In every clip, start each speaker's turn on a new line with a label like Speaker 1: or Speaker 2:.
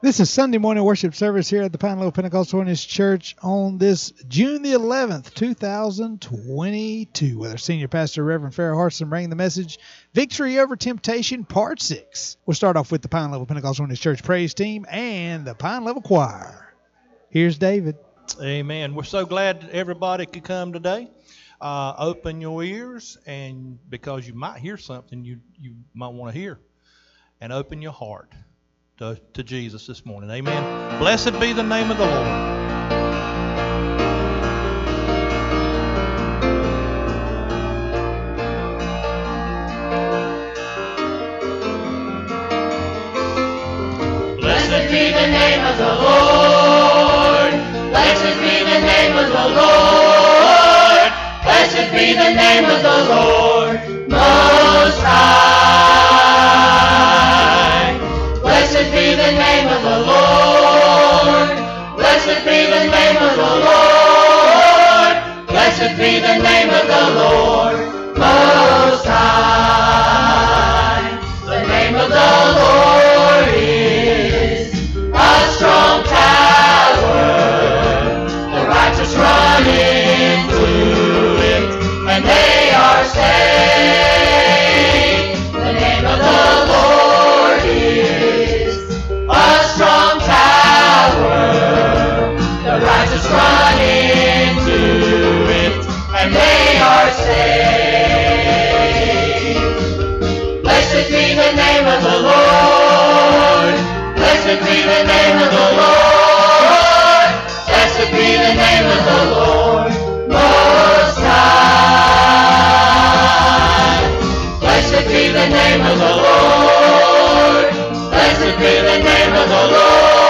Speaker 1: This is Sunday morning worship service here at the Pine Level Pentecostal Witness Church on this June the 11th, 2022, with our senior pastor, Reverend Ferrell Hardison, bringing the message Victory Over Temptation, Part 6. We'll start off with the Pine Level Pentecostal Witness Church praise team and the Pine Level Choir. Here's David.
Speaker 2: Amen. We're so glad everybody could come today. Uh, open your ears, and because you might hear something you, you might want to hear, and open your heart to, to Jesus this morning. Amen. Blessed be the name of the Lord.
Speaker 3: blessed be the name of the Lord. be the name of the Lord. Blessed be the name of the Lord.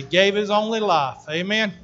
Speaker 3: He gave his only
Speaker 2: life. Amen.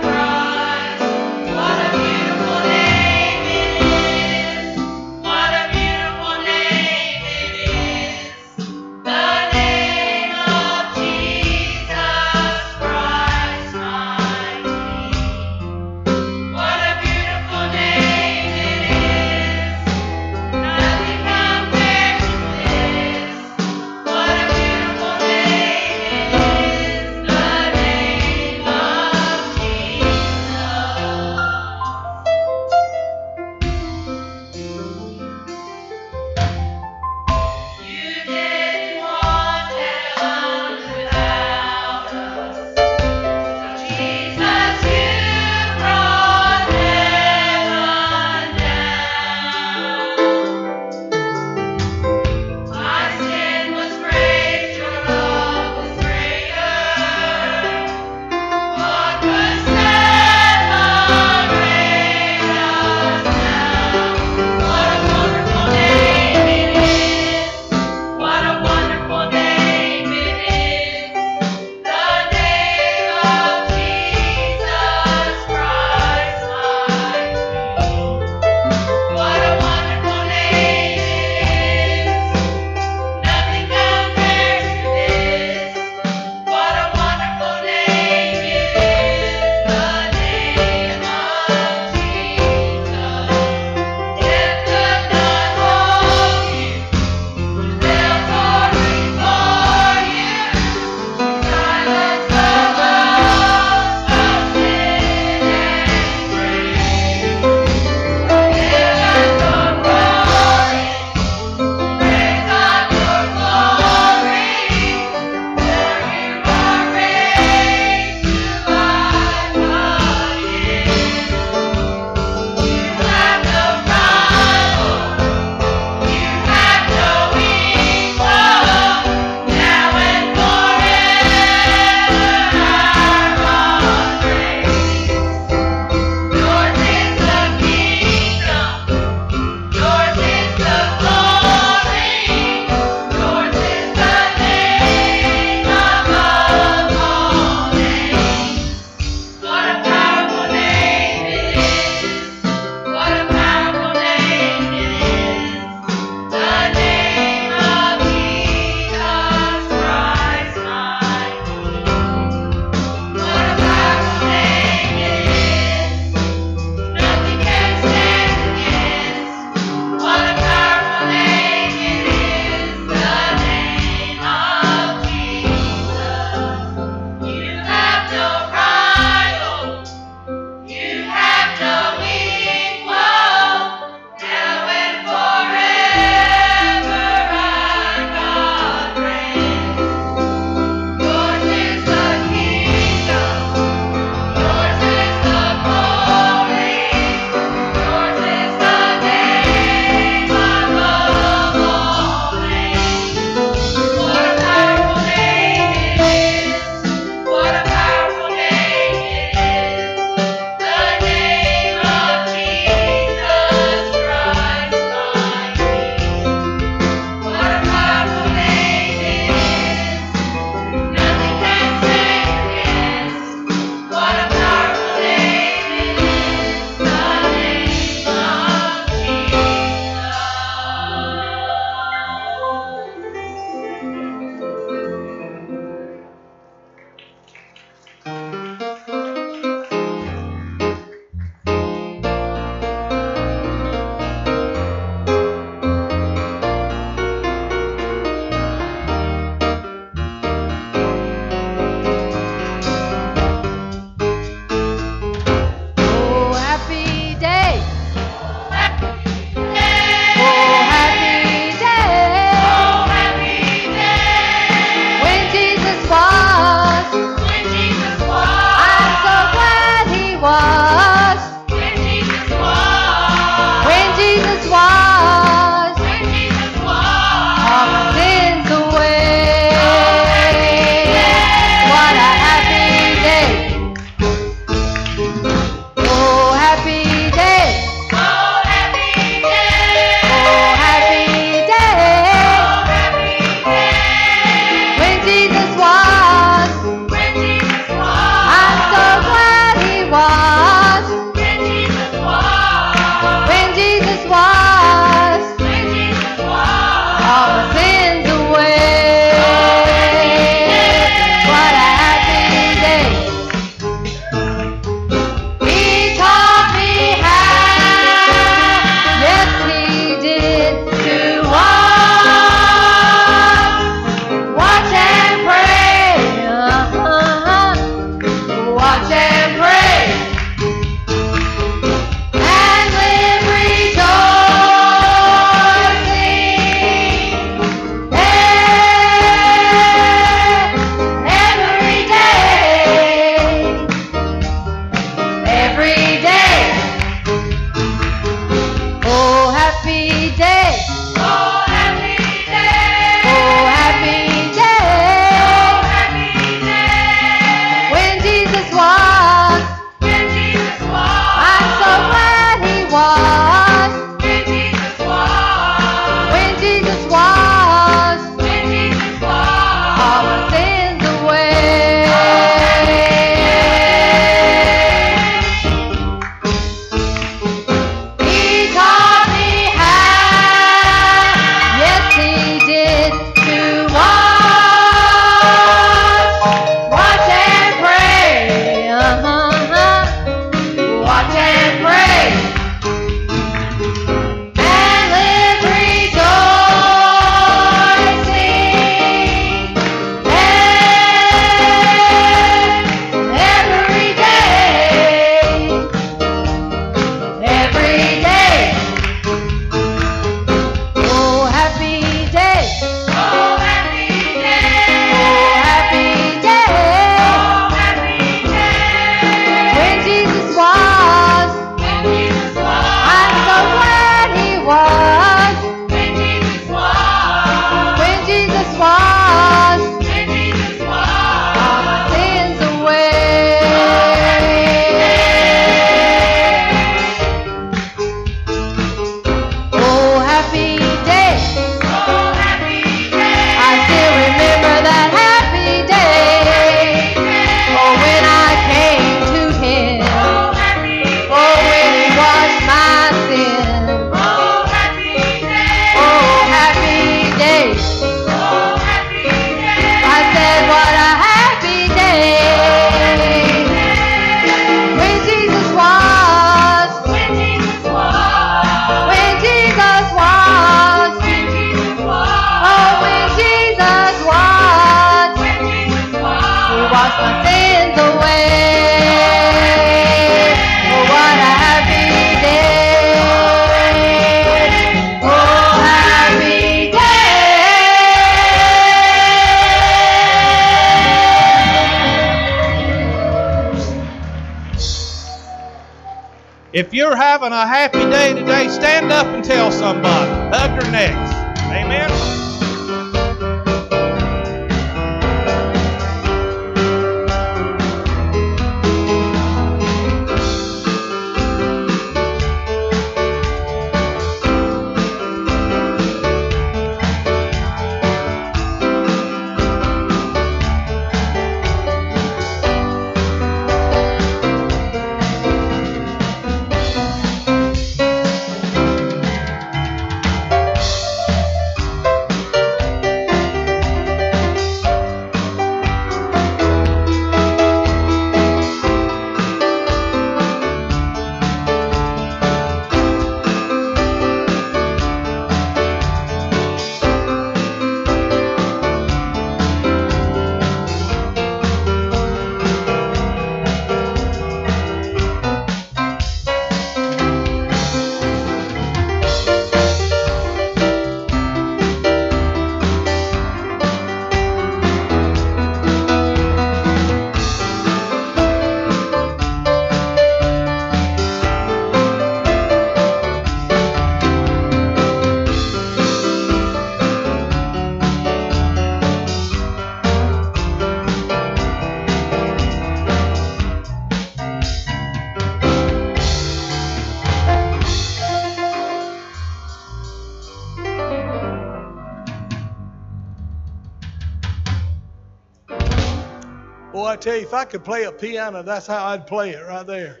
Speaker 2: Tell
Speaker 4: you, if I could play a piano, that's how I'd play it right there.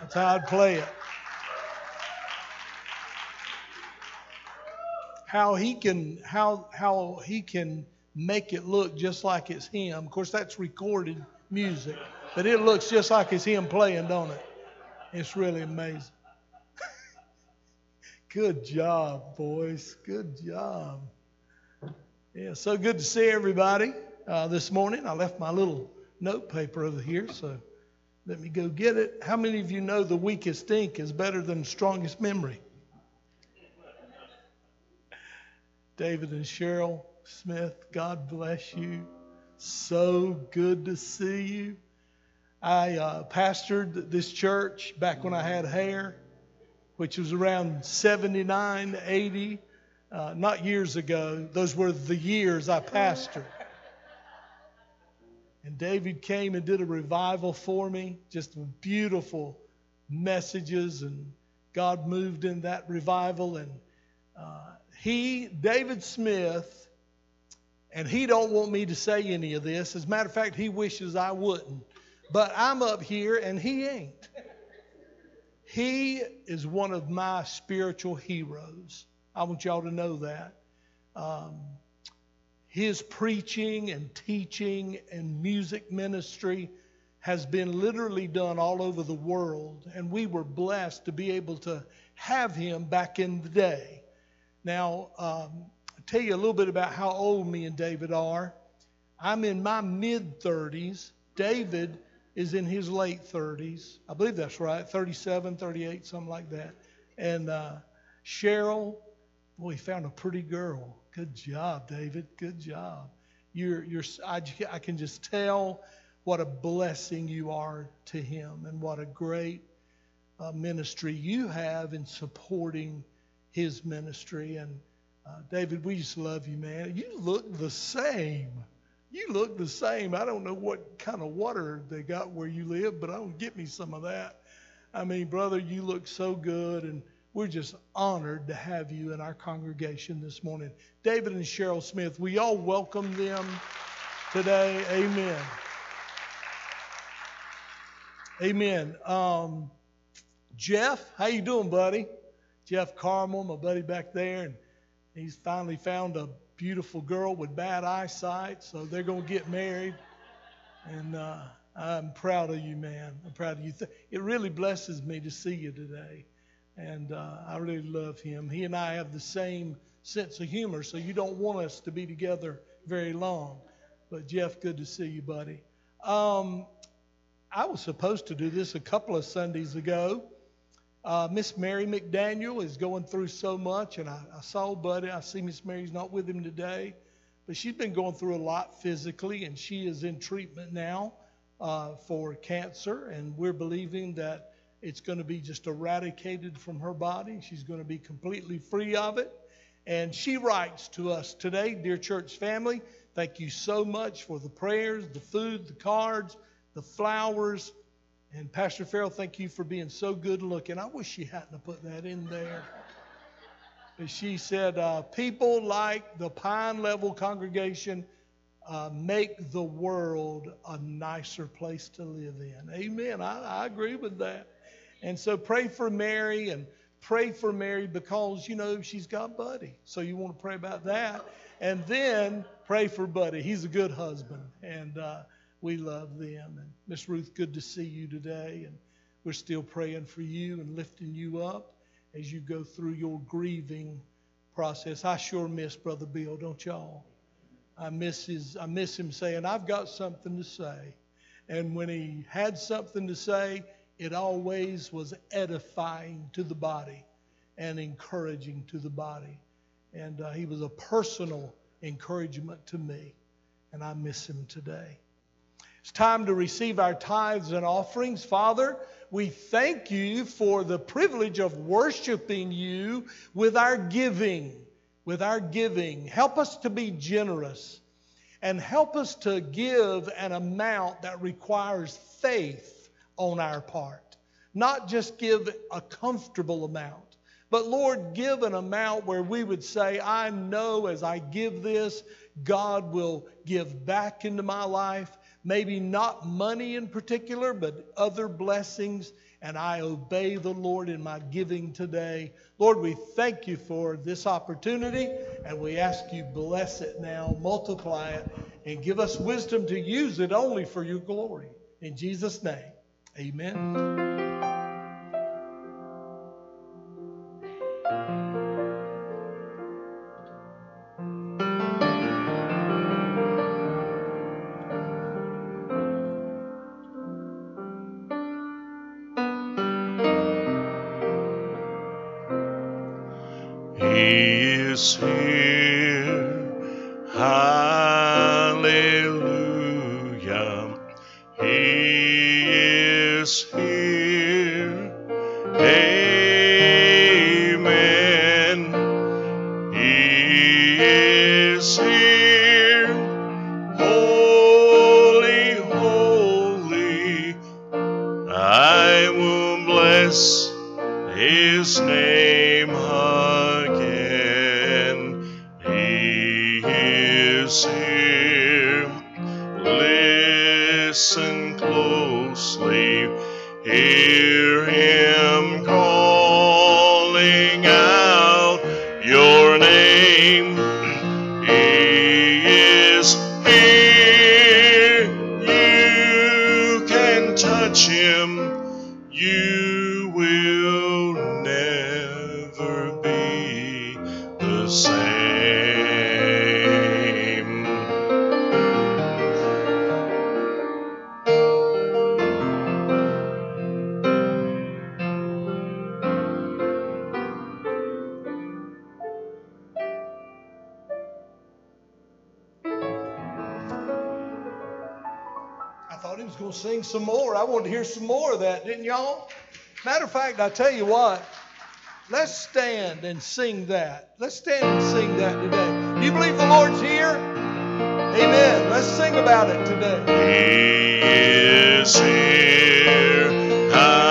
Speaker 4: That's how I'd play it. How he can how how he can make it look just like it's him. Of course, that's recorded music, but it looks just like it's him playing, don't it? It's really amazing. good job, boys. Good job. Yeah, so good to see everybody uh, this morning. I left my little note paper over here, so let me go get it. How many of you know the weakest ink is better than the strongest memory? David and Cheryl Smith, God bless you. So good to see you. I uh, pastored this church back when I had hair, which was around 79, 80, uh, not years ago. Those were the years I pastored. And David came and did a revival for me, just beautiful messages, and God moved in that revival. And uh, he, David Smith, and he don't want me to say any of this. As a matter of fact, he wishes I wouldn't. But I'm up here and he ain't. He is one of my spiritual heroes. I want y'all to know that. Um, his preaching and teaching and music ministry has been literally done all over the world, and we were blessed to be able to have him back in the day. Now, um, I'll tell you a little bit about how old me and David are. I'm in my mid 30s. David is in his late 30s. I believe that's right, 37, 38, something like that. And uh, Cheryl, boy, he found a pretty girl. Good job, David. Good job. You're, you're, I, I can just tell what a blessing you are to him and what a great uh, ministry you have in supporting his ministry. And uh, David, we just love you, man. You look the same. You look the same. I don't know what kind of water they got where you live, but I don't get me some of that. I mean, brother, you look so good, and we're just honored to have you in our congregation this morning. David and Cheryl Smith, we all welcome them today. Amen. Amen. Um, Jeff, how you doing, buddy? Jeff Carmel, my buddy back there, and he's finally found a beautiful girl with bad eyesight, so they're going to get married. And uh, I'm proud of you, man. I'm proud of you. It really blesses me to see you today. And uh, I really love him. He and I have the same sense of humor, so you don't want us to be together very long. But Jeff, good to see you, buddy. Um, I was supposed to do this a couple of Sundays ago. Uh, Miss Mary McDaniel is going through so much, and I, I saw Buddy. I see Miss Mary's not with him today, but she's been going through a lot physically, and she is in treatment now uh, for cancer, and we're believing that it's going to be just eradicated from her body. She's going to be completely free of it. And she writes to us today, dear church family, thank you so much for the prayers, the food, the cards the flowers. And Pastor Ferrell, thank you for being so good looking. I wish she hadn't put that in there. But she said, uh, people like the Pine Level congregation uh, make the world a nicer place to live in. Amen. I, I agree with that. And so pray for Mary and pray for Mary because, you know, she's got Buddy. So you want to pray about that. And then pray for Buddy. He's a good husband. And, uh, we love them. And Miss Ruth, good to see you today. And we're still praying for you and lifting you up as you go through your grieving process. I sure miss Brother Bill, don't y'all? I miss his I miss him saying, I've got something to say. And when he had something to say, it always was edifying to the body and encouraging to the body. And uh, he was a personal encouragement to me. And I miss him today. It's time to receive our tithes and offerings. Father, we thank you for the privilege of worshiping you with our giving. With our giving. Help us to be generous and help us to give an amount that requires faith on our part. Not just give a comfortable amount, but Lord, give an amount where we would say, I know as I give this, God will give back into my life maybe not money in particular, but other blessings. And I obey the Lord in my giving today. Lord, we thank you for this opportunity, and we ask you bless it now, multiply it, and give us wisdom to use it only for your glory. In Jesus' name, Amen. He is here. his name again. He is here. Listen. Fact, I tell you what, let's stand and sing that. Let's stand and sing that today. Do You believe the Lord's here? Amen. Let's sing about it today.
Speaker 5: He is here. Hallelujah.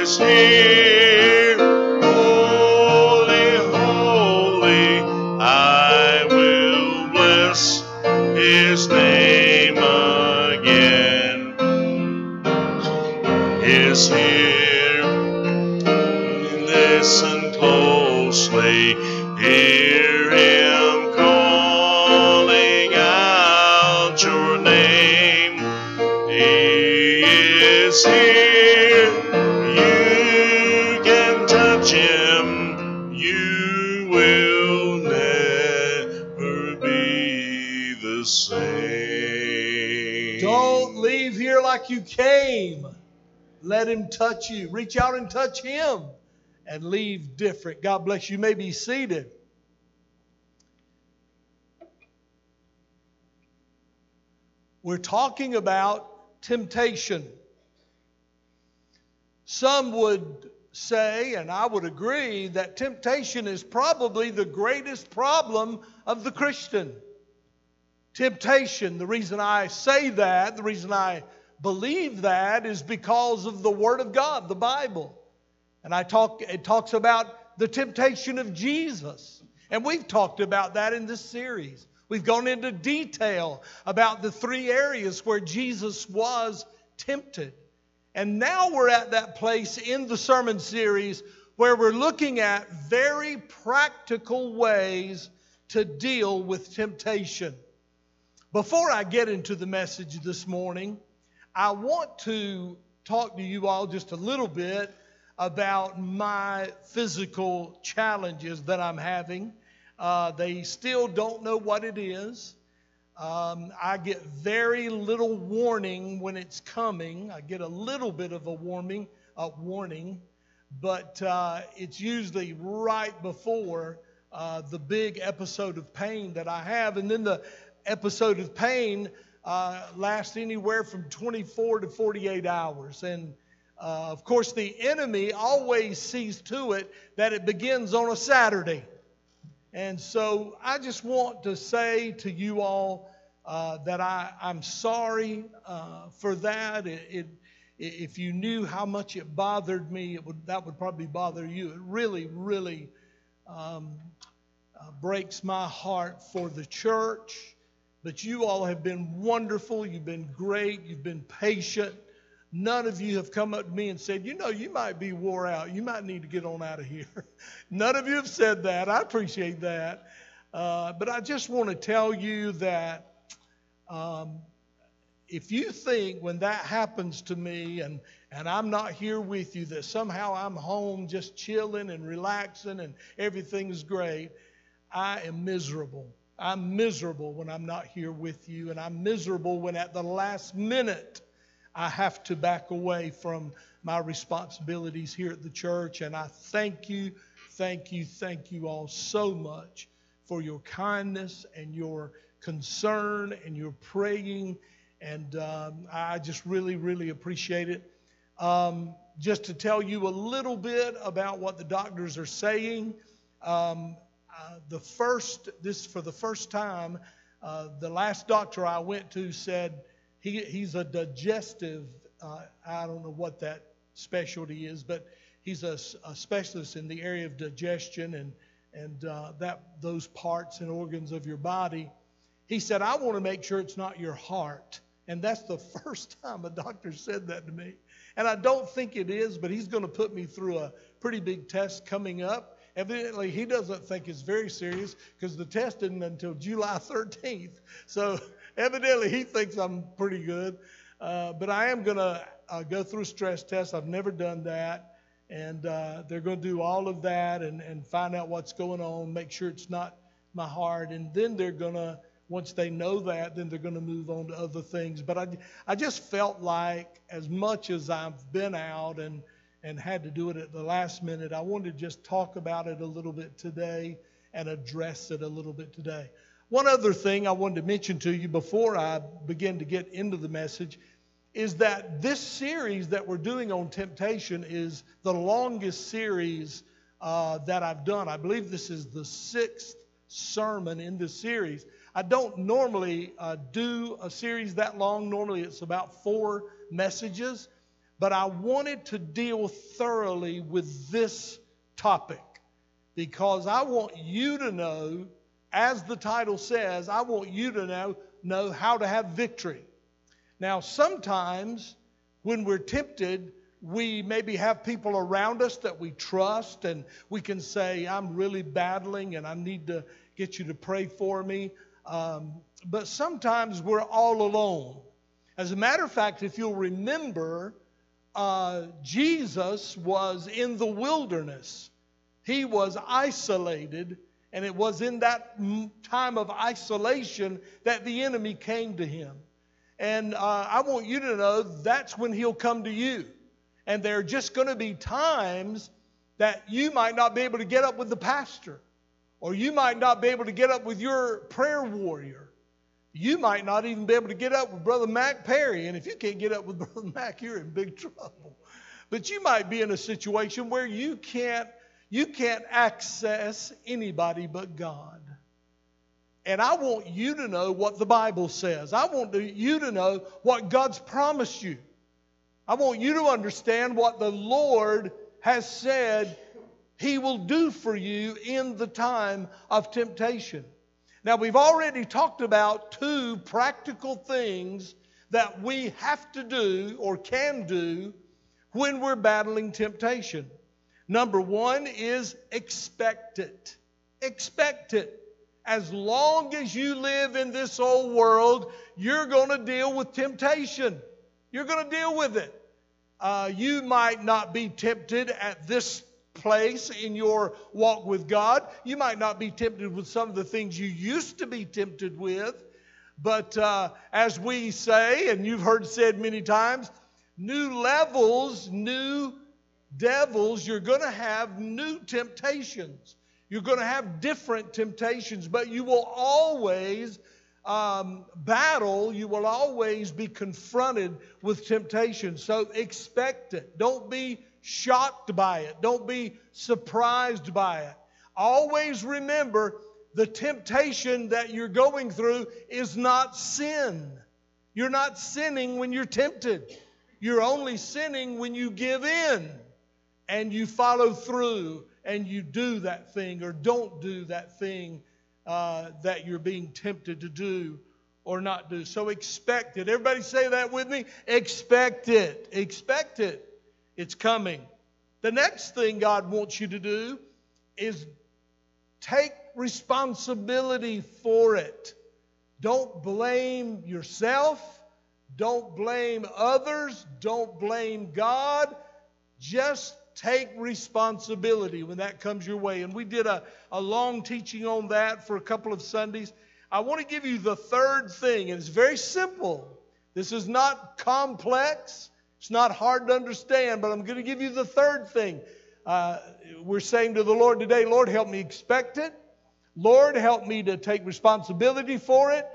Speaker 5: Is here. Holy, holy. I will bless his name
Speaker 4: Let him touch you. Reach out and touch him and leave different. God bless you. You may be seated. We're talking about temptation. Some would say, and I would agree, that temptation is probably the greatest problem of the Christian. Temptation, the reason I say that, the reason I believe that is because of the Word of God, the Bible. And I talk, it talks about the temptation of Jesus. And we've talked about that in this series. We've gone into detail about the three areas where Jesus was tempted. And now we're at that place in the sermon series where we're looking at very practical ways to deal with temptation. Before I get into the message this morning, I want to talk to you all just a little bit about my physical challenges that I'm having. Uh, they still don't know what it is. Um, I get very little warning when it's coming. I get a little bit of a warning, a warning, but uh, it's usually right before uh, the big episode of pain that I have, and then the episode of pain uh, lasts anywhere from 24 to 48 hours, and uh, of course, the enemy always sees to it that it begins on a Saturday. And so I just want to say to you all uh, that I, I'm sorry uh, for that. It, it, if you knew how much it bothered me, it would, that would probably bother you. It really, really um, uh, breaks my heart for the church. But you all have been wonderful. You've been great. You've been patient. None of you have come up to me and said, you know, you might be wore out. You might need to get on out of here. None of you have said that. I appreciate that. Uh, but I just want to tell you that um, if you think when that happens to me and, and I'm not here with you, that somehow I'm home just chilling and relaxing and everything's great, I am miserable. I'm miserable when I'm not here with you, and I'm miserable when at the last minute I have to back away from my responsibilities here at the church. And I thank you, thank you, thank you all so much for your kindness and your concern and your praying. And um, I just really, really appreciate it. Um, just to tell you a little bit about what the doctors are saying. Um, the first, this for the first time, uh, the last doctor I went to said he, he's a digestive, uh, I don't know what that specialty is, but he's a, a specialist in the area of digestion and, and uh, that, those parts and organs of your body. He said, I want to make sure it's not your heart. And that's the first time a doctor said that to me. And I don't think it is, but he's going to put me through a pretty big test coming up. Evidently, he doesn't think it's very serious because the test isn't until July 13th. So evidently, he thinks I'm pretty good. Uh, but I am going to uh, go through stress tests. I've never done that. And uh, they're going to do all of that and, and find out what's going on, make sure it's not my heart. And then they're going to, once they know that, then they're going to move on to other things. But I, I just felt like, as much as I've been out and and had to do it at the last minute. I wanted to just talk about it a little bit today and address it a little bit today. One other thing I wanted to mention to you before I begin to get into the message is that this series that we're doing on temptation is the longest series uh, that I've done. I believe this is the sixth sermon in this series. I don't normally uh, do a series that long. Normally it's about four messages but I wanted to deal thoroughly with this topic because I want you to know, as the title says, I want you to know, know how to have victory. Now, sometimes when we're tempted, we maybe have people around us that we trust, and we can say, I'm really battling and I need to get you to pray for me. Um, but sometimes we're all alone. As a matter of fact, if you'll remember, uh, Jesus was in the wilderness. He was isolated, and it was in that time of isolation that the enemy came to him. And uh, I want you to know that's when he'll come to you. And there are just going to be times that you might not be able to get up with the pastor, or you might not be able to get up with your prayer warrior, you might not even be able to get up with Brother Mac Perry. And if you can't get up with Brother Mac, you're in big trouble. But you might be in a situation where you can't, you can't access anybody but God. And I want you to know what the Bible says. I want you to know what God's promised you. I want you to understand what the Lord has said He will do for you in the time of temptation. Now, we've already talked about two practical things that we have to do or can do when we're battling temptation. Number one is expect it. Expect it. As long as you live in this old world, you're going to deal with temptation. You're going to deal with it. Uh, you might not be tempted at this place in your walk with God. You might not be tempted with some of the things you used to be tempted with, but uh, as we say, and you've heard said many times, new levels, new devils, you're going to have new temptations. You're going to have different temptations, but you will always um, battle, you will always be confronted with temptation. So expect it. Don't be shocked by it. Don't be surprised by it. Always remember the temptation that you're going through is not sin. You're not sinning when you're tempted. You're only sinning when you give in and you follow through and you do that thing or don't do that thing uh, that you're being tempted to do or not do. So expect it. Everybody say that with me. Expect it. Expect it. It's coming. The next thing God wants you to do is take responsibility for it. Don't blame yourself. Don't blame others. Don't blame God. Just take responsibility when that comes your way. And we did a, a long teaching on that for a couple of Sundays. I want to give you the third thing, and it's very simple. This is not complex. It's not hard to understand, but I'm going to give you the third thing. Uh, we're saying to the Lord today, Lord, help me expect it. Lord, help me to take responsibility for it.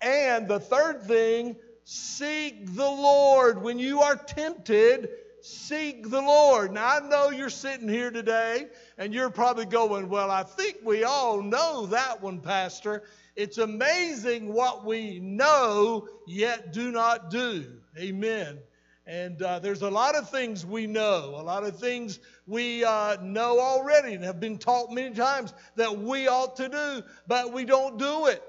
Speaker 4: And the third thing, seek the Lord. When you are tempted, seek the Lord. Now, I know you're sitting here today and you're probably going, Well, I think we all know that one, Pastor. It's amazing what we know yet do not do. Amen. And uh, there's a lot of things we know, a lot of things we uh, know already and have been taught many times that we ought to do, but we don't do it.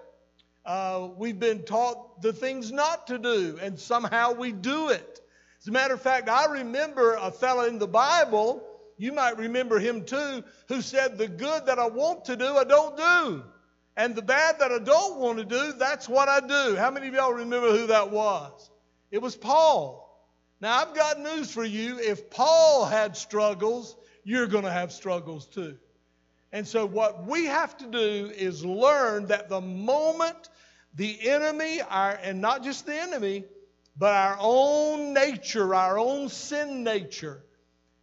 Speaker 4: Uh, we've been taught the things not to do, and somehow we do it. As a matter of fact, I remember a fellow in the Bible, you might remember him too, who said, The good that I want to do, I don't do. And the bad that I don't want to do, that's what I do. How many of y'all remember who that was? It was Paul. Now, I've got news for you. If Paul had struggles, you're going to have struggles too. And so, what we have to do is learn that the moment the enemy, our, and not just the enemy, but our own nature, our own sin nature.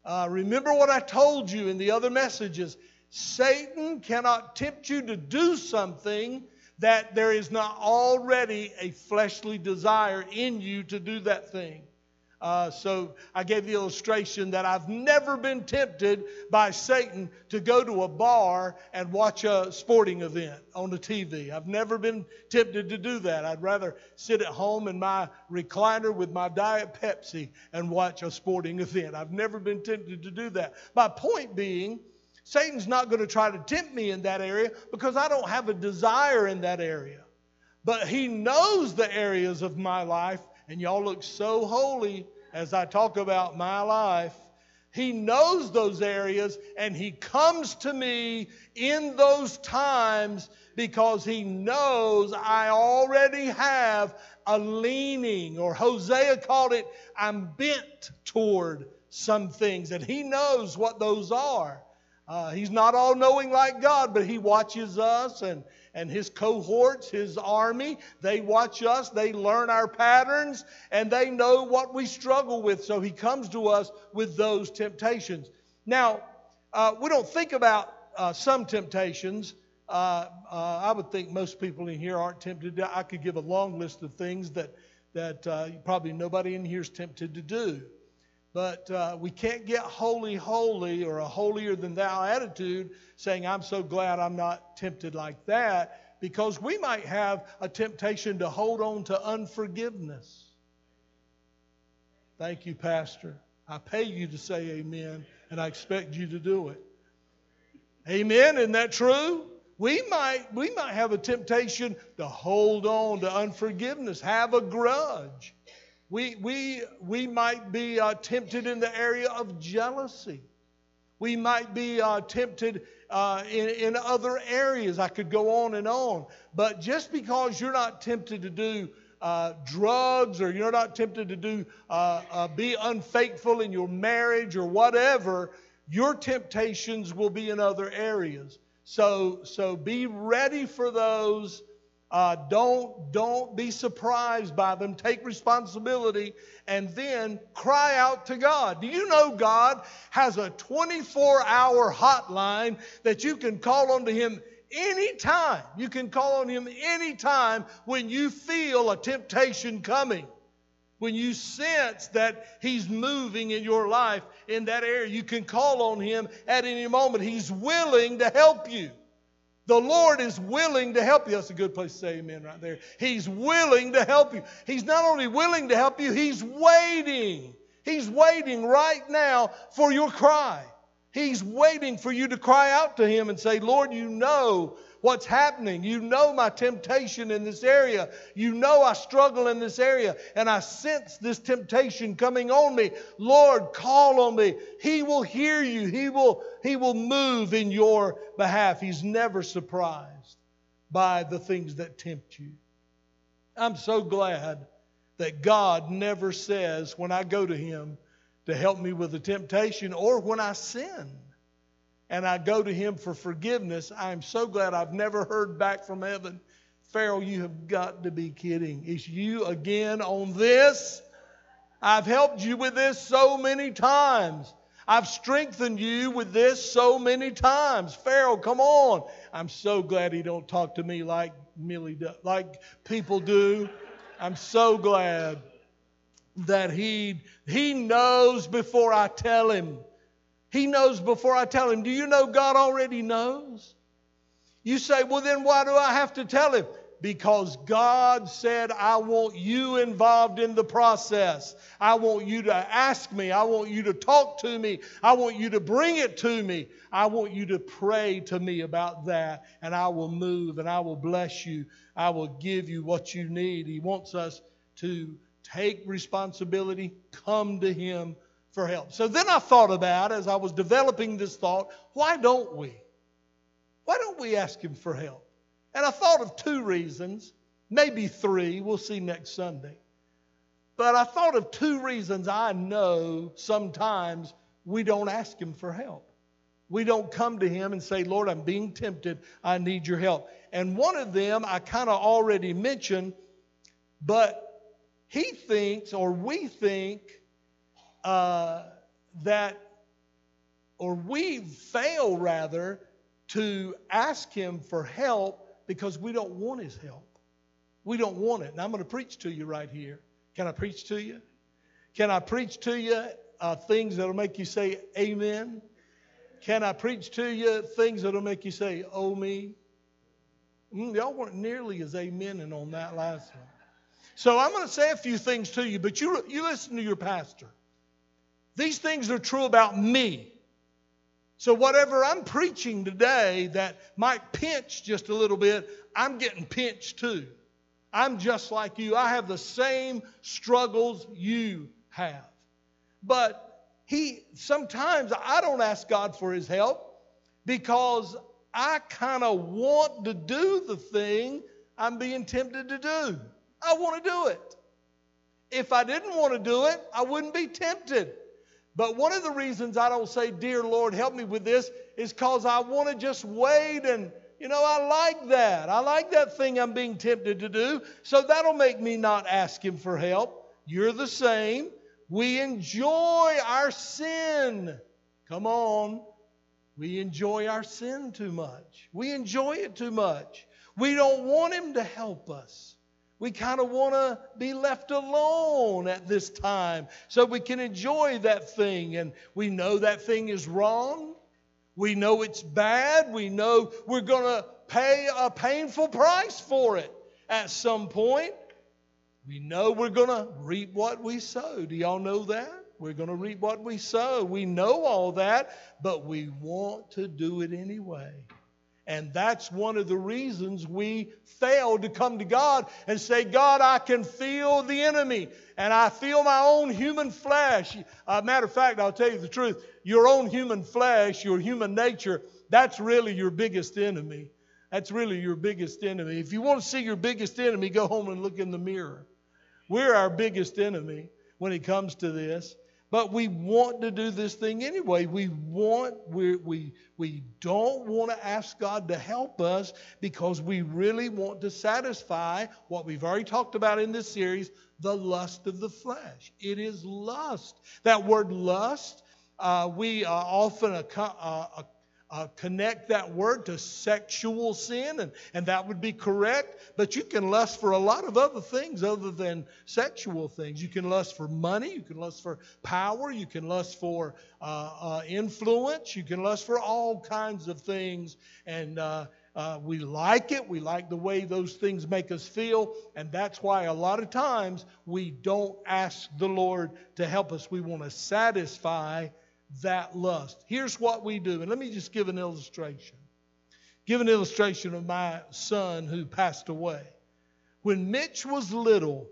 Speaker 4: Uh, remember what I told you in the other messages. Satan cannot tempt you to do something that there is not already a fleshly desire in you to do that thing. Uh, so I gave the illustration that I've never been tempted by Satan to go to a bar and watch a sporting event on the TV. I've never been tempted to do that. I'd rather sit at home in my recliner with my Diet Pepsi and watch a sporting event. I've never been tempted to do that. My point being, Satan's not going to try to tempt me in that area because I don't have a desire in that area. But he knows the areas of my life, and y'all look so holy as I talk about my life. He knows those areas and he comes to me in those times because he knows I already have a leaning, or Hosea called it, I'm bent toward some things, and he knows what those are. Uh, he's not all knowing like God, but he watches us and and his cohorts, his army, they watch us, they learn our patterns, and they know what we struggle with. So he comes to us with those temptations. Now, uh, we don't think about uh, some temptations. Uh, uh I would think most people in here aren't tempted. I could give a long list of things that, that uh, probably nobody in here is tempted to do. But uh, we can't get holy, holy, or a holier than thou attitude saying, I'm so glad I'm not tempted like that, because we might have a temptation to hold on to unforgiveness. Thank you, Pastor. I pay you to say amen, and I expect you to do it. Amen. Isn't that true? We might, we might have a temptation to hold on to unforgiveness, have a grudge. We, we, we might be uh, tempted in the area of jealousy. We might be uh, tempted uh, in, in other areas. I could go on and on. But just because you're not tempted to do uh, drugs or you're not tempted to do uh, uh, be unfaithful in your marriage or whatever, your temptations will be in other areas. So, so be ready for those uh, don't, don't be surprised by them. Take responsibility and then cry out to God. Do you know God has a 24 hour hotline that you can call on to Him anytime? You can call on Him anytime when you feel a temptation coming. When you sense that He's moving in your life in that area, you can call on Him at any moment. He's willing to help you. The Lord is willing to help you. That's a good place to say amen right there. He's willing to help you. He's not only willing to help you, He's waiting. He's waiting right now for your cry. He's waiting for you to cry out to Him and say, Lord, you know what's happening. You know my temptation in this area. You know I struggle in this area, and I sense this temptation coming on me. Lord, call on me. He will hear you. He will, he will move in your behalf. He's never surprised by the things that tempt you. I'm so glad that God never says when I go to Him to help me with the temptation or when I sin and I go to him for forgiveness, I'm so glad I've never heard back from heaven. Ferrell, you have got to be kidding. It's you again on this? I've helped you with this so many times. I've strengthened you with this so many times. Ferrell, come on. I'm so glad he don't talk to me like Millie do, like people do. I'm so glad. that he he knows before I tell him. He knows before I tell him. Do you know God already knows? You say, well, then why do I have to tell him? Because God said, I want you involved in the process. I want you to ask me. I want you to talk to me. I want you to bring it to me. I want you to pray to me about that, and I will move and I will bless you. I will give you what you need. He wants us to take responsibility, come to Him for help. So then I thought about, as I was developing this thought, why don't we? Why don't we ask Him for help? And I thought of two reasons, maybe three, we'll see next Sunday. But I thought of two reasons I know sometimes we don't ask Him for help. We don't come to Him and say, Lord, I'm being tempted. I need your help. And one of them I kind of already mentioned, but He thinks, or we think, uh, that, or we fail rather, to ask Him for help because we don't want His help. We don't want it. And I'm going to preach to you right here. Can I preach to you? Can I preach to you uh, things that'll make you say amen? Can I preach to you things that'll make you say, oh me? Mm, y'all weren't nearly as amening on that last one. So I'm going to say a few things to you, but you, you listen to your pastor. These things are true about me. So, whatever I'm preaching today that might pinch just a little bit, I'm getting pinched too. I'm just like you. I have the same struggles you have. But he sometimes I don't ask God for his help because I kind of want to do the thing I'm being tempted to do. I want to do it. If I didn't want to do it, I wouldn't be tempted. But one of the reasons I don't say, Dear Lord, help me with this, is because I want to just wait and, you know, I like that. I like that thing I'm being tempted to do. So that'll make me not ask Him for help. You're the same. We enjoy our sin. Come on. We enjoy our sin too much. We enjoy it too much. We don't want Him to help us. We kind of want to be left alone at this time so we can enjoy that thing. And we know that thing is wrong. We know it's bad. We know we're going to pay a painful price for it at some point. We know we're going to reap what we sow. Do y'all know that? We're going to reap what we sow. We know all that, but we want to do it anyway. And that's one of the reasons we fail to come to God and say, God, I can feel the enemy and I feel my own human flesh. Uh, matter of fact, I'll tell you the truth your own human flesh, your human nature, that's really your biggest enemy. That's really your biggest enemy. If you want to see your biggest enemy, go home and look in the mirror. We're our biggest enemy when it comes to this. But we want to do this thing anyway. We want, we, we, we don't want to ask God to help us because we really want to satisfy what we've already talked about in this series the lust of the flesh. It is lust. That word lust, uh, we uh, often uh, uh uh, connect that word to sexual sin, and, and that would be correct. But you can lust for a lot of other things other than sexual things. You can lust for money, you can lust for power, you can lust for uh, uh, influence, you can lust for all kinds of things. And uh, uh, we like it, we like the way those things make us feel, and that's why a lot of times we don't ask the Lord to help us. We want to satisfy that lust. Here's what we do, and let me just give an illustration. Give an illustration of my son who passed away. When Mitch was little,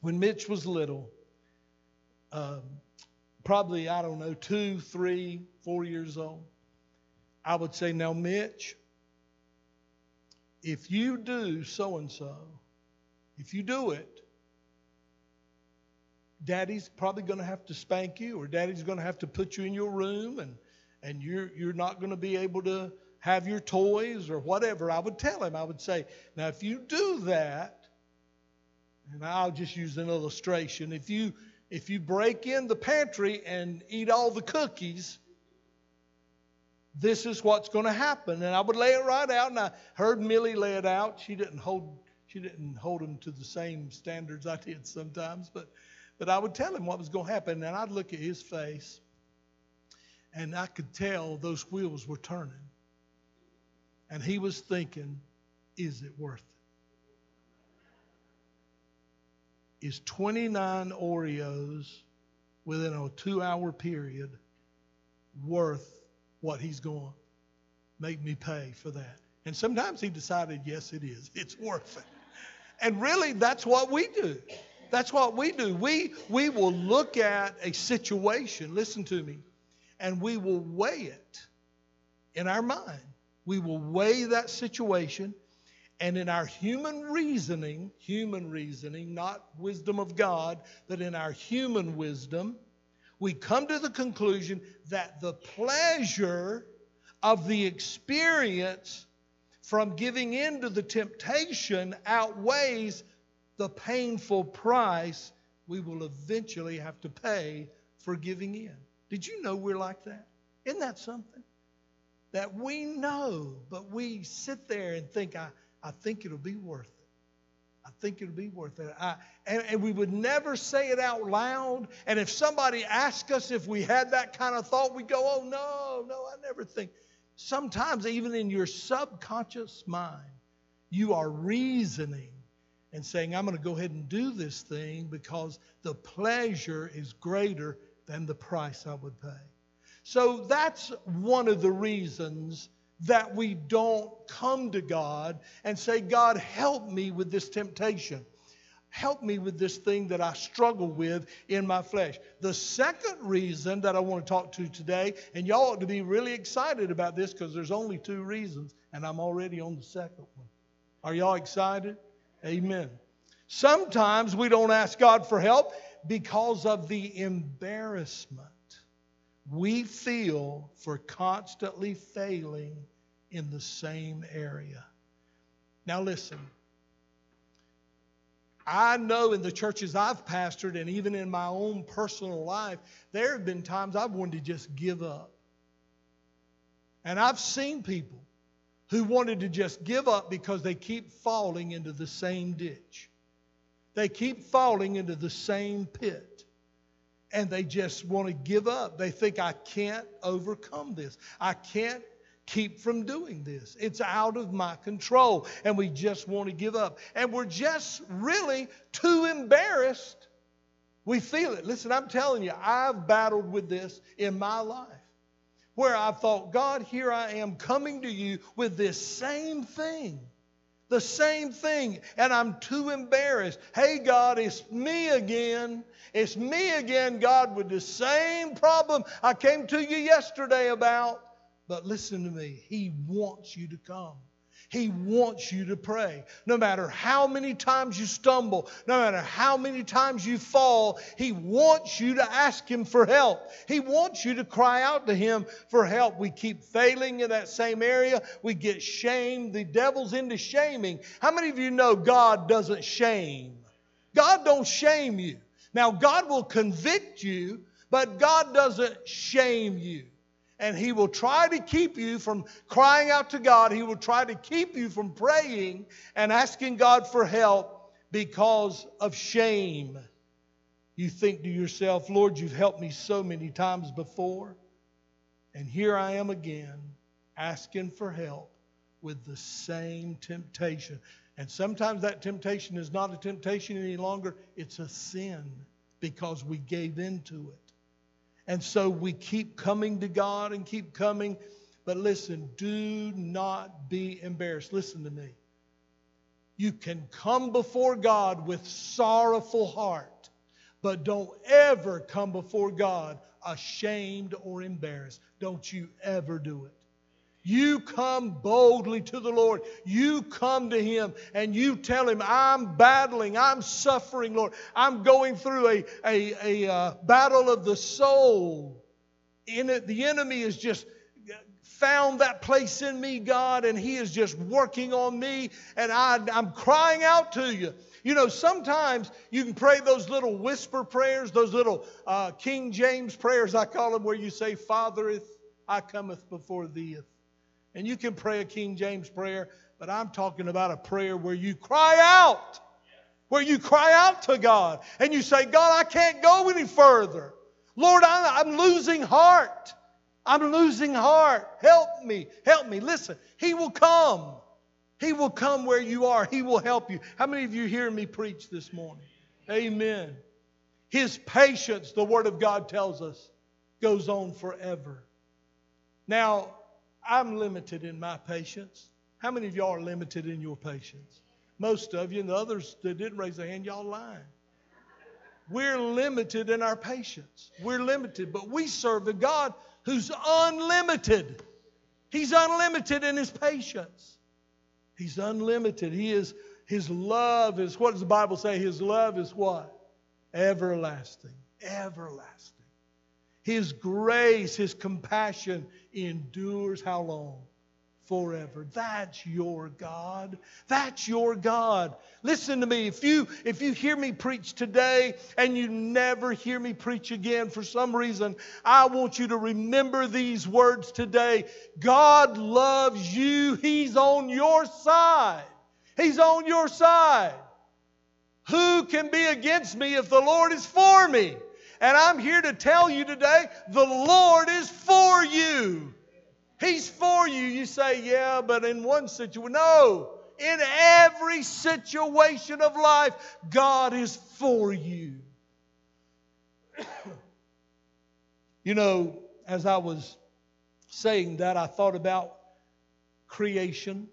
Speaker 4: when Mitch was little, um, probably, I don't know, two, three, four years old, I would say, Now, Mitch, if you do so and so, if you do it, daddy's probably going to have to spank you or daddy's going to have to put you in your room and and you're you're not going to be able to have your toys or whatever. I would tell him i would say now if you do that and i'll just use an illustration if you if you break in the pantry and eat all the cookies this is what's going to happen. And i would lay it right out and i heard millie lay it out. She didn't hold she didn't hold them to the same standards i did sometimes but But I would tell him what was going to happen, and I'd look at his face, and I could tell those wheels were turning. And he was thinking, is it worth it? Is 29 Oreos within a two hour period worth what he's going to make me pay for that? And sometimes he decided, yes, it is. It's worth it. And really, that's what we do. That's what we do. We, we will look at a situation, listen to me, and we will weigh it in our mind. We will weigh that situation, and in our human reasoning, human reasoning, not wisdom of God, but in our human wisdom, we come to the conclusion that the pleasure of the experience from giving in to the temptation outweighs the painful price we will eventually have to pay for giving in. Did you know we're like that? Isn't that something? That we know, but we sit there and think, I, I think it'll be worth it. I think it'll be worth it. I, and, and we would never say it out loud. And if somebody asked us if we had that kind of thought, we go, oh, no, no, I never think. Sometimes, even in your subconscious mind, you are reasoning and saying, I'm going to go ahead and do this thing because the pleasure is greater than the price I would pay. So that's one of the reasons that we don't come to God and say, God, help me with this temptation. Help me with this thing that I struggle with in my flesh. The second reason that I want to talk to you today, and y'all ought to be really excited about this because there's only two reasons, and I'm already on the second one. Are y'all excited? Amen. Sometimes we don't ask God for help because of the embarrassment we feel for constantly failing in the same area. Now, listen. I know in the churches I've pastored and even in my own personal life, there have been times I've wanted to just give up. And I've seen people who wanted to just give up because they keep falling into the same ditch. They keep falling into the same pit. And they just want to give up. They think, I can't overcome this. I can't keep from doing this. It's out of my control. And we just want to give up. And we're just really too embarrassed. We feel it. Listen, I'm telling you, I've battled with this in my life where I thought, God, here I am coming to you with this same thing. The same thing. And I'm too embarrassed. Hey, God, it's me again. It's me again, God, with the same problem I came to you yesterday about. But listen to me, He wants you to come. He wants you to pray. No matter how many times you stumble, no matter how many times you fall, He wants you to ask Him for help. He wants you to cry out to Him for help. We keep failing in that same area. We get shamed. The devil's into shaming. How many of you know God doesn't shame? God don't shame you. Now, God will convict you, but God doesn't shame you and he will try to keep you from crying out to God. He will try to keep you from praying and asking God for help because of shame. You think to yourself, Lord, you've helped me so many times before, and here I am again asking for help with the same temptation. And sometimes that temptation is not a temptation any longer, it's a sin because we gave into it. And so we keep coming to God and keep coming. But listen, do not be embarrassed. Listen to me. You can come before God with sorrowful heart, but don't ever come before God ashamed or embarrassed. Don't you ever do it. You come boldly to the Lord. You come to Him and you tell Him, I'm battling, I'm suffering, Lord. I'm going through a, a, a uh, battle of the soul. In it, the enemy has just found that place in me, God, and He is just working on me, and I, I'm crying out to you. You know, sometimes you can pray those little whisper prayers, those little uh, King James prayers, I call them, where you say, Fathereth, I cometh before thee. And you can pray a King James prayer, but I'm talking about a prayer where you cry out. where you cry out to God and you say, God, I can't go any further. Lord, I'm, losing heart. I'm losing heart. Help me. Help me. Listen, He will come. He will come where you are. He will help you. How many of you hear me preach this morning? Amen. His patience, the Word of God tells us, goes on forever. Now, I'm limited in my patience. How many of y'all are limited in your patience? Most of you, and the others that didn't raise their hand, y'all lying. We're limited in our patience. We're limited, but we serve a God who's unlimited. He's unlimited in his patience. He's unlimited. He is his love is what does the Bible say? His love is what? Everlasting. Everlasting. His grace, his compassion endures how long? forever. That's your God. That's your God. Listen to me. If you if you hear me preach today and you never hear me preach again for some reason, I want you to remember these words today. God loves you. He's on your side. He's on your side. Who can be against me if the Lord is for me? And I'm here to tell you today, the Lord is for you. He's for you. You say, yeah, but in one situation. No. In every situation of life, God is for you. you know, as I was saying that, I thought about creation.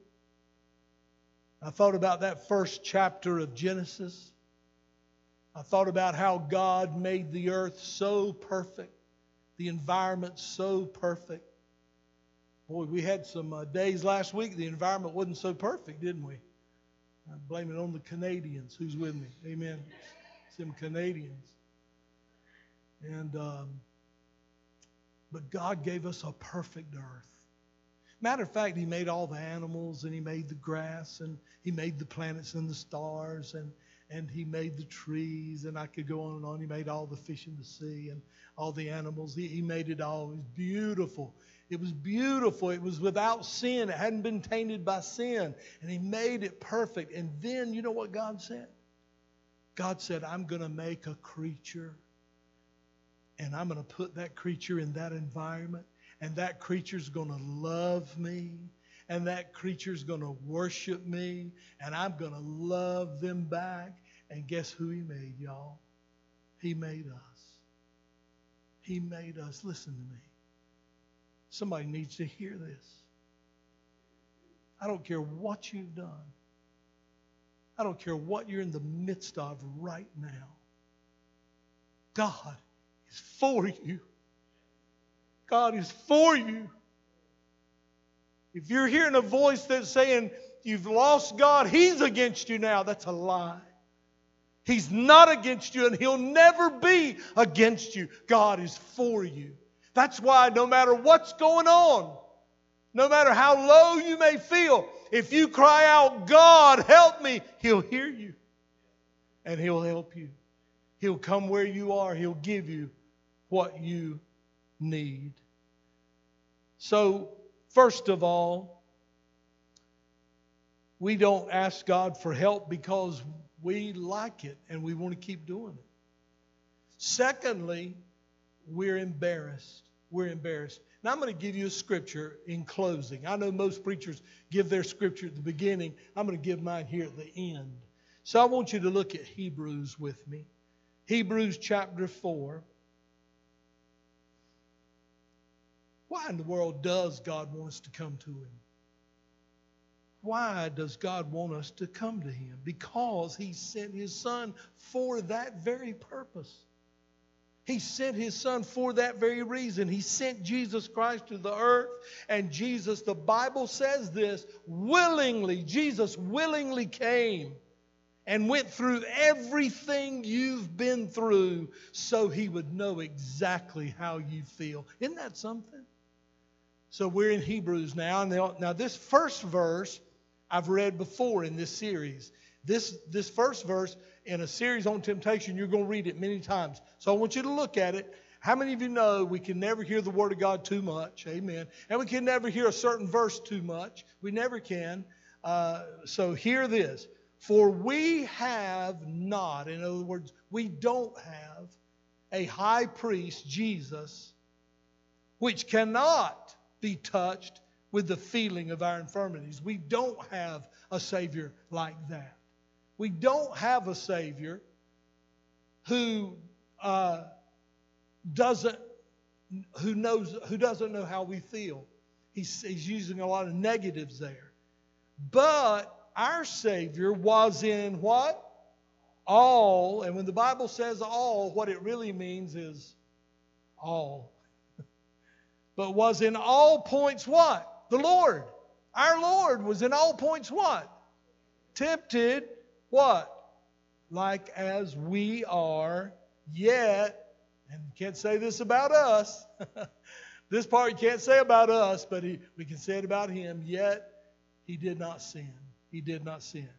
Speaker 4: I thought about that first chapter of Genesis. I thought about how God made the earth so perfect, the environment so perfect. Boy, we had some uh, days last week, the environment wasn't so perfect, didn't we? I blame it on the Canadians. Who's with me? Amen. Some Canadians. And, um, but God gave us a perfect earth. Matter of fact, He made all the animals and He made the grass and He made the planets and the stars and, and He made the trees and I could go on and on. He made all the fish in the sea and all the animals. He, he made it all. It was beautiful. It was beautiful. It was without sin. It hadn't been tainted by sin. And He made it perfect. And then, you know what God said? God said, I'm going to make a creature. And I'm going to put that creature in that environment. And that creature's going to love me. And that creature's going to worship me. And I'm going to love them back. And guess who He made, y'all? He made us. He made us. Listen to me. Somebody needs to hear this. I don't care what you've done. I don't care what you're in the midst of right now. God is for you. God is for you. If you're hearing a voice that's saying you've lost God, He's against you now, that's a lie. He's not against you, and He'll never be against you. God is for you. That's why no matter what's going on, no matter how low you may feel, if you cry out, God, help me, He'll hear you and He'll help you. He'll come where you are, He'll give you what you need. So, first of all, we don't ask God for help because we like it and we want to keep doing it. Secondly, we're embarrassed we're embarrassed. Now, I'm going to give you a scripture in closing. I know most preachers give their scripture at the beginning. I'm going to give mine here at the end. So I want you to look at Hebrews with me. Hebrews chapter 4. Why in the world does God want us to come to Him? Why does God want us to come to Him? Because He sent His Son for that very purpose. He sent his son for that very reason. He sent Jesus Christ to the earth, and Jesus, the Bible says this, willingly, Jesus willingly came and went through everything you've been through so he would know exactly how you feel. Isn't that something? So we're in Hebrews now. And now, this first verse I've read before in this series. This, this first verse in a series on temptation, you're going to read it many times. So I want you to look at it. How many of you know we can never hear the Word of God too much? Amen. And we can never hear a certain verse too much. We never can. Uh, so hear this. For we have not, in other words, we don't have a high priest, Jesus, which cannot be touched with the feeling of our infirmities. We don't have a Savior like that. We don't have a Savior who uh, doesn't who knows who doesn't know how we feel. He's, he's using a lot of negatives there. But our Savior was in what? All. And when the Bible says all, what it really means is all. But was in all points what? The Lord. Our Lord was in all points what? Tempted what? Like as we are, yet, and can't say this about us. this part you can't say about us, but he, we can say it about him, yet he did not sin. He did not sin.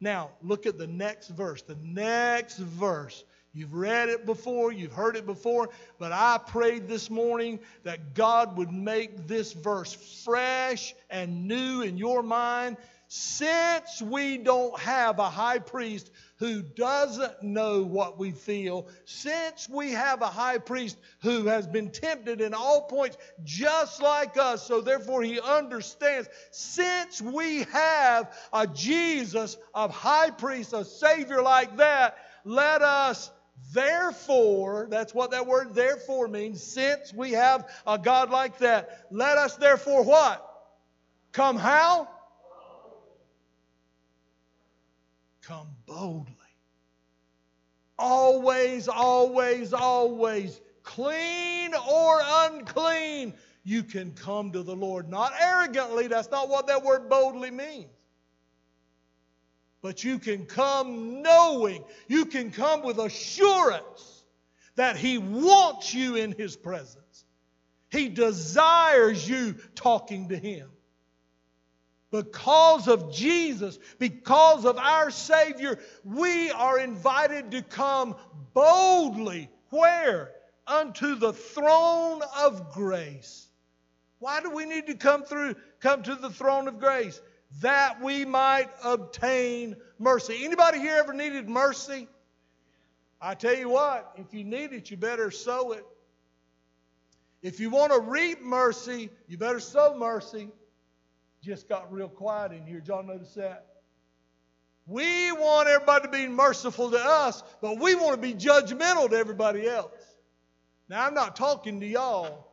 Speaker 4: Now, look at the next verse. The next verse. You've read it before, you've heard it before, but I prayed this morning that God would make this verse fresh and new in your mind. Since we don't have a high priest who doesn't know what we feel, since we have a high priest who has been tempted in all points just like us, so therefore he understands, since we have a Jesus, a high priest, a Savior like that, let us Therefore, that's what that word therefore means. Since we have a God like that, let us therefore what? Come how? Come boldly. Always, always, always, clean or unclean, you can come to the Lord. Not arrogantly, that's not what that word boldly means. But you can come knowing, you can come with assurance that He wants you in His presence. He desires you talking to Him. Because of Jesus, because of our Savior, we are invited to come boldly. Where? Unto the throne of grace. Why do we need to come through, come to the throne of grace? That we might obtain mercy. Anybody here ever needed mercy? I tell you what, if you need it, you better sow it. If you want to reap mercy, you better sow mercy. Just got real quiet in here. Y'all notice that? We want everybody to be merciful to us, but we want to be judgmental to everybody else. Now, I'm not talking to y'all,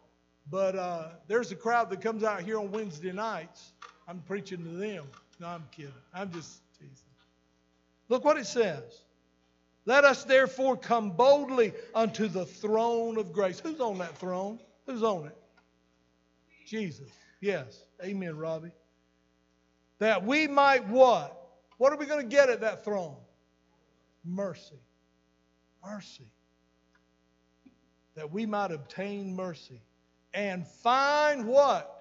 Speaker 4: but uh, there's a crowd that comes out here on Wednesday nights I'm preaching to them. No, I'm kidding. I'm just teasing. Look what it says. Let us therefore come boldly unto the throne of grace. Who's on that throne? Who's on it? Jesus. Yes. Amen, Robbie. That we might what? What are we going to get at that throne? Mercy. Mercy. That we might obtain mercy and find what?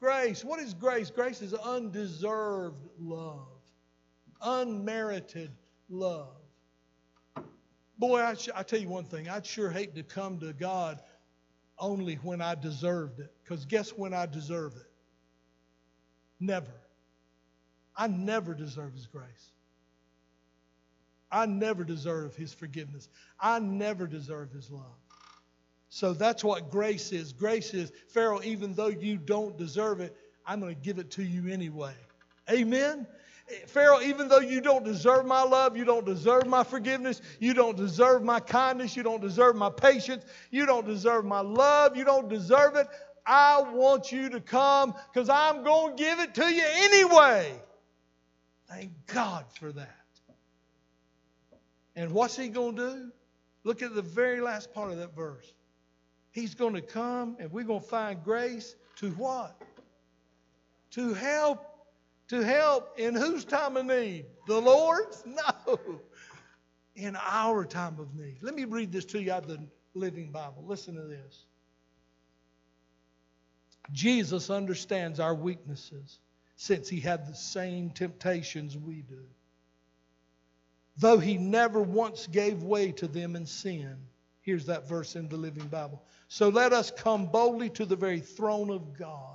Speaker 4: Grace. What is grace? Grace is undeserved love, unmerited love. Boy, I, I tell you one thing. I'd sure hate to come to God only when I deserved it. Because guess when I deserve it? Never. I never deserve His grace. I never deserve His forgiveness. I never deserve His love. So that's what grace is. Grace is, Ferrell, even though you don't deserve it, I'm going to give it to you anyway. Amen? Ferrell, even though you don't deserve my love, you don't deserve my forgiveness, you don't deserve my kindness, you don't deserve my patience, you don't deserve my love, you don't deserve it, I want you to come because I'm going to give it to you anyway. Thank God for that. And what's he going to do? Look at the very last part of that verse. He's going to come and we're going to find grace to what? To help. To help in whose time of need? The Lord's? No. In our time of need. Let me read this to you out of the Living Bible. Listen to this. Jesus understands our weaknesses since he had the same temptations we do. Though he never once gave way to them in sin. Here's that verse in the Living Bible. So let us come boldly to the very throne of God.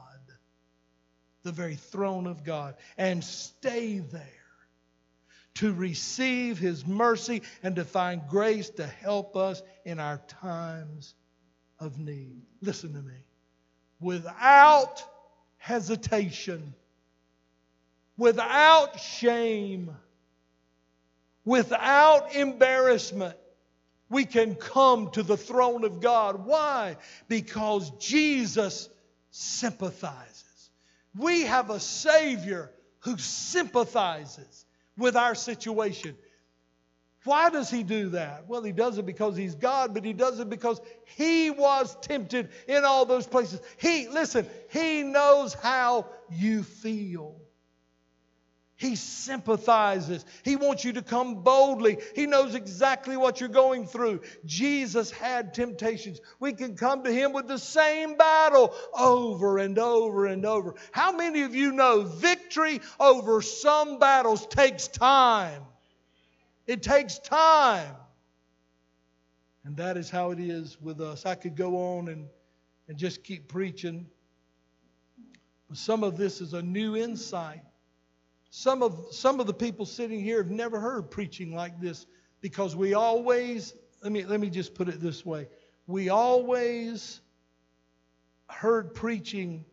Speaker 4: The very throne of God. And stay there to receive His mercy and to find grace to help us in our times of need. Listen to me. Without hesitation, without shame, without embarrassment, we can come to the throne of God. Why? Because Jesus sympathizes. We have a Savior who sympathizes with our situation. Why does he do that? Well, he does it because he's God, but he does it because he was tempted in all those places. He, listen, he knows how you feel. He sympathizes. He wants you to come boldly. He knows exactly what you're going through. Jesus had temptations. We can come to Him with the same battle over and over and over. How many of you know victory over some battles takes time? It takes time. And that is how it is with us. I could go on and, and just keep preaching. But some of this is a new insight some of, some of the people sitting here have never heard preaching like this because we always, let me, let me just put it this way. We always heard preaching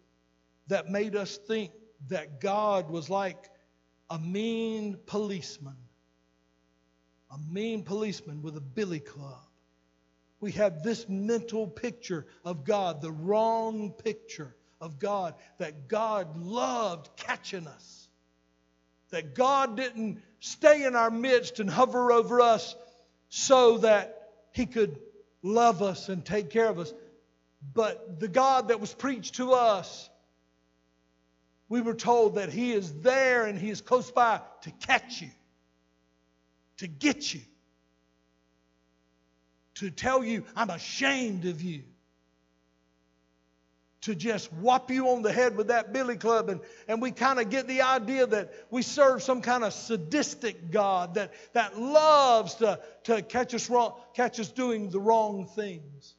Speaker 4: that made us think that God was like a mean policeman, a mean policeman with a billy club. We have this mental picture of God, the wrong picture of God, that God loved catching us that God didn't stay in our midst and hover over us so that He could love us and take care of us. But the God that was preached to us, we were told that He is there and He is close by to catch you, to get you, to tell you, I'm ashamed of you to just whop you on the head with that billy club. And, and we kind of get the idea that we serve some kind of sadistic God that, that loves to, to catch, us wrong, catch us doing the wrong things.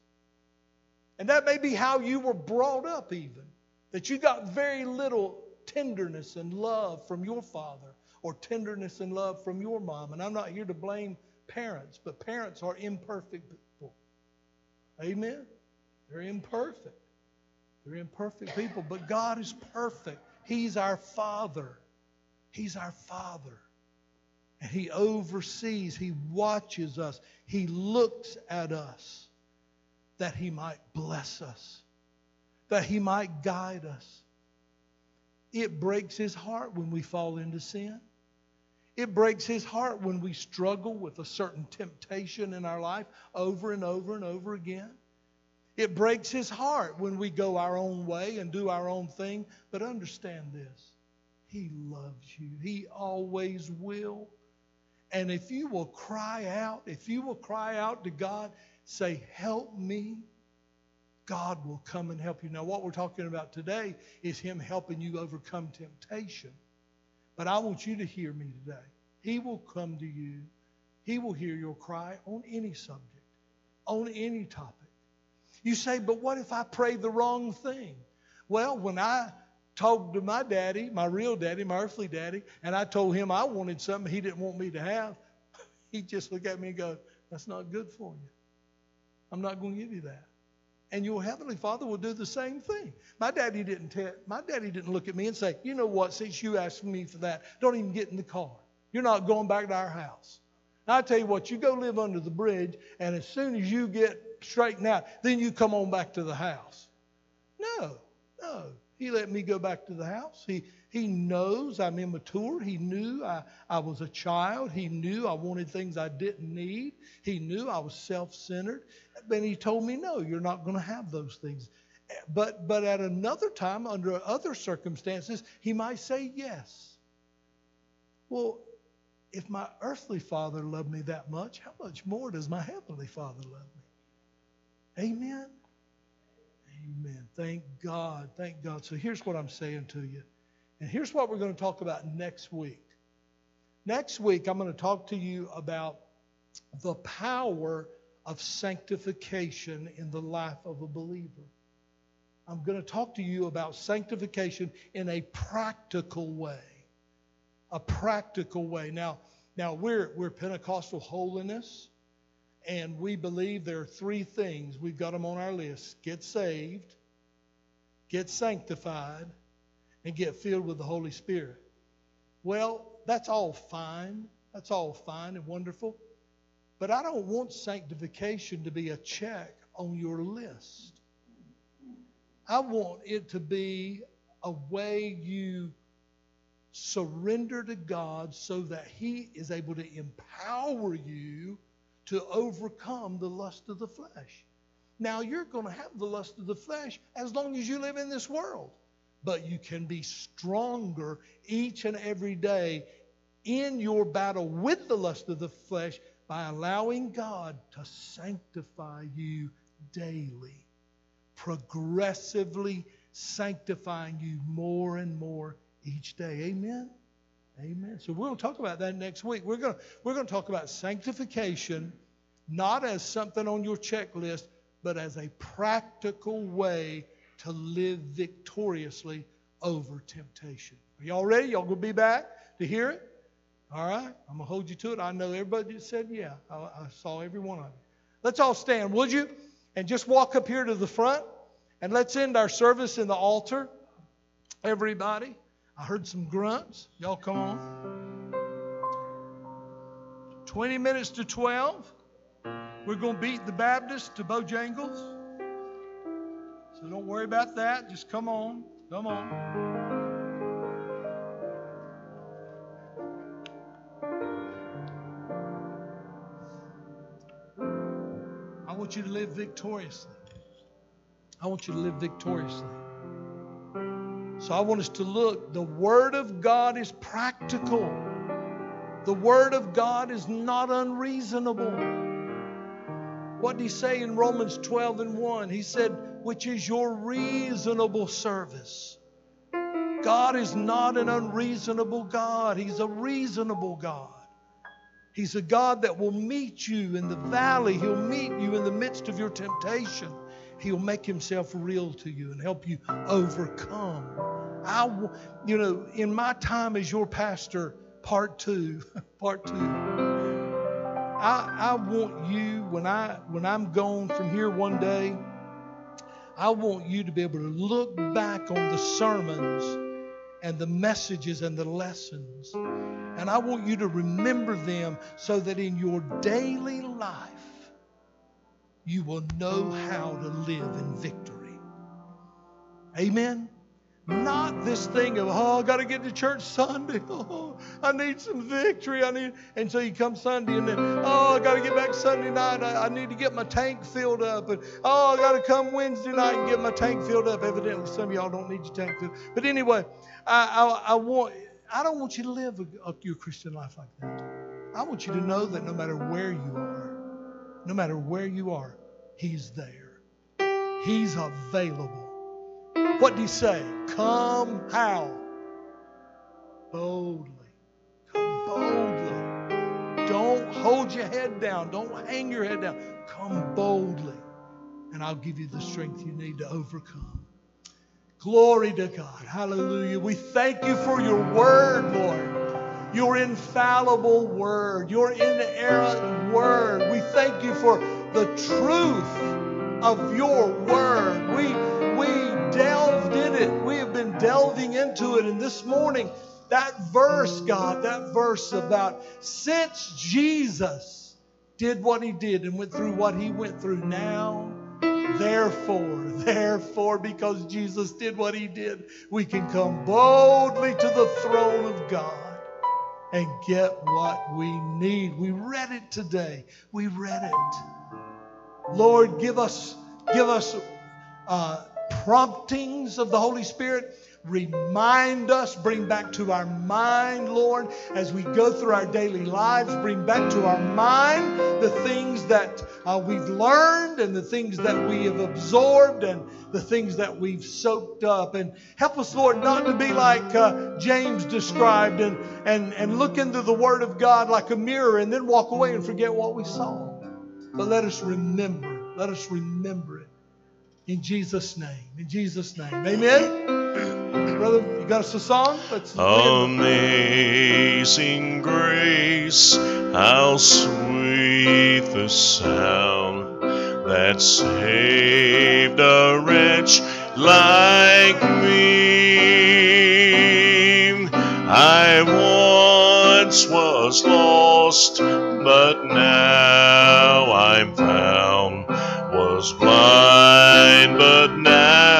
Speaker 4: And that may be how you were brought up, even. That you got very little tenderness and love from your father or tenderness and love from your mom. And I'm not here to blame parents, but parents are imperfect people. Amen? They're imperfect. They're imperfect people, but God is perfect. He's our Father. He's our Father. And He oversees, He watches us, He looks at us that He might bless us, that He might guide us. It breaks His heart when we fall into sin. It breaks His heart when we struggle with a certain temptation in our life over and over and over again. It breaks his heart when we go our own way and do our own thing. But understand this He loves you, He always will. And if you will cry out, if you will cry out to God, say, Help me, God will come and help you. Now, what we're talking about today is Him helping you overcome temptation. But I want you to hear me today. He will come to you, He will hear your cry on any subject, on any topic. You say, but what if I pray the wrong thing? Well, when I talked to my daddy, my real daddy, my earthly daddy, and I told him I wanted something he didn't want me to have, he just looked at me and go, that's not good for you. I'm not going to give you that. And your heavenly Father will do the same thing. My daddy didn't tell, my daddy didn't look at me and say, you know what, since you asked me for that, don't even get in the car. You're not going back to our house. I tell you what, you go live under the bridge, and as soon as you get straighten out. Then you come on back to the house. No, no. He let me go back to the house. He, he knows I'm immature. He knew I, I was a child. He knew I wanted things I didn't need. He knew I was self centered. And he told me, no, you're not going to have those things. But, but at another time, under other circumstances, he might say yes. Well, if my earthly father loved me that much, how much more does my heavenly father love me? Amen. Amen. Thank God. Thank God. So here's what I'm saying to you. And here's what we're going to talk about next week. Next week, I'm going to talk to you about the power of sanctification in the life of a believer. I'm going to talk to you about sanctification in a practical way. A practical way. Now, Now, we're, we're Pentecostal holiness, and we believe there are three things. We've got them on our list get saved, get sanctified, and get filled with the Holy Spirit. Well, that's all fine. That's all fine and wonderful. But I don't want sanctification to be a check on your list. I want it to be a way you surrender to God so that He is able to empower you to overcome the lust of the flesh. Now, you're going to have the lust of the flesh as long as you live in this world, but you can be stronger each and every day in your battle with the lust of the flesh by allowing God to sanctify you daily, progressively sanctifying you more and more each day. Amen. Amen. So we're going to talk about that next week. We're going to, we're going to talk about sanctification not as something on your checklist, but as a practical way to live victoriously over temptation. Are y'all ready? Y'all going to be back to hear it? All right. I'm going to hold you to it. I know everybody said yeah. I, I saw every one of you. Let's all stand, would you? And just walk up here to the front. And let's end our service in the altar. Everybody. I heard some grunts. Y'all come on. 20 minutes to 12. We're going to beat the Baptists to Bojangles. So don't worry about that. Just come on. Come on. I want you to live victoriously. I want you to live victoriously. So I want us to look. The Word of God is practical. The Word of God is not unreasonable. What did he say in Romans 12 and 1? He said, which is your reasonable service. God is not an unreasonable God. He's a reasonable God. He's a God that will meet you in the valley. He'll meet you in the midst of your temptation. He'll make himself real to you and help you overcome. I, you know, in my time as your pastor, part two, part two. I, I want you when I when I'm gone from here one day, I want you to be able to look back on the sermons and the messages and the lessons. And I want you to remember them so that in your daily life you will know how to live in victory. Amen. Not this thing of, oh, I got to get to church Sunday. Oh, I need some victory. I need, and so you come Sunday and then, oh, I got to get back Sunday night. I, I, need to get my tank filled up. And oh, I got to come Wednesday night and get my tank filled up. Evidently, some of y'all don't need your tank filled. But anyway, I, I, I want, I don't want you to live a, a, your Christian life like that. I want you to know that no matter where you are, no matter where you are, He's there. He's available. What do he say? Come how? Boldly. Come boldly. Don't hold your head down. Don't hang your head down. Come boldly. And I'll give you the strength you need to overcome. Glory to God. Hallelujah. We thank you for your word, Lord. Your infallible word, your inerrant word. We thank you for the truth of your word. We, we delved in it. We have been delving into it. And this morning, that verse, God, that verse about since Jesus did what he did and went through what he went through now, therefore, therefore, because Jesus did what he did, we can come boldly to the throne of God and get what we need. We read it today. We read it. Lord, give us, give us uh, promptings of the Holy Spirit. Remind us, bring back to our mind, Lord, as we go through our daily lives, bring back to our mind the things that uh, we've learned and the things that we have absorbed and the things that we've soaked up. And help us, Lord, not to be like uh, James described and, and, and look into the Word of God like a mirror and then walk away and forget what we saw. But let us remember, let us remember it. In Jesus' name. In Jesus' name. Amen. Brother, you got us a song? Let's
Speaker 5: Amazing grace, how sweet the sound that saved a wretch like me. I once was lost, but now I'm found. Was blind, but now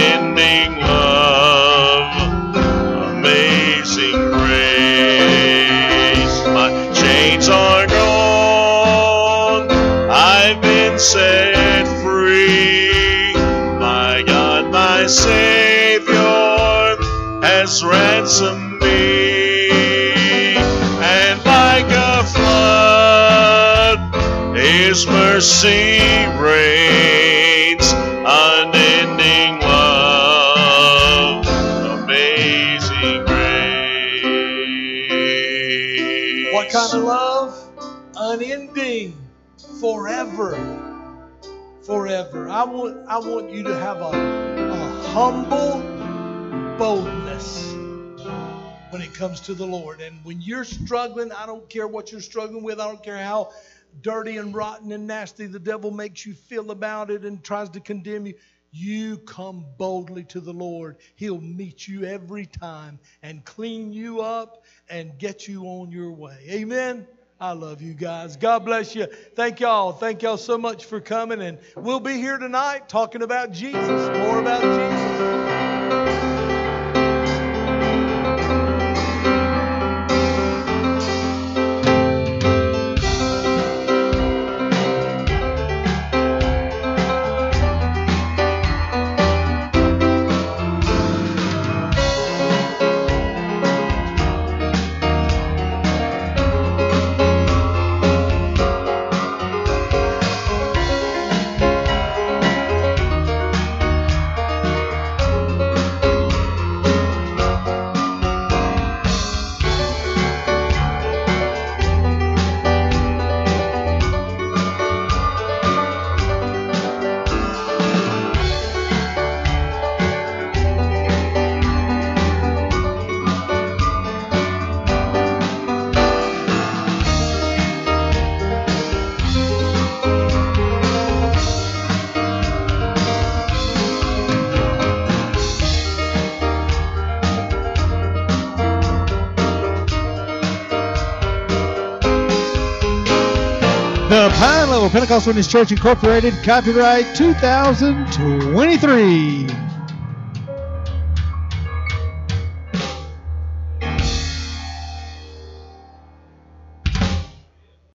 Speaker 5: Savior has ransomed me. And like a flood, His mercy reigns. Unending love, amazing grace.
Speaker 4: What kind of love? Unending, forever, forever. I want, I want you to have a, a humble boldness when it comes to the Lord. And when you're struggling, I don't care what you're struggling with. I don't care how dirty and rotten and nasty the devil makes you feel about it and tries to condemn you. You come boldly to the Lord. He'll meet you every time and clean you up and get you on your way. Amen. I love you guys. God bless you. Thank y'all. Thank y'all so much for coming. And we'll be here tonight talking about Jesus, more about Jesus.
Speaker 1: Pentecostal Holiness Church Incorporated, copyright 2023.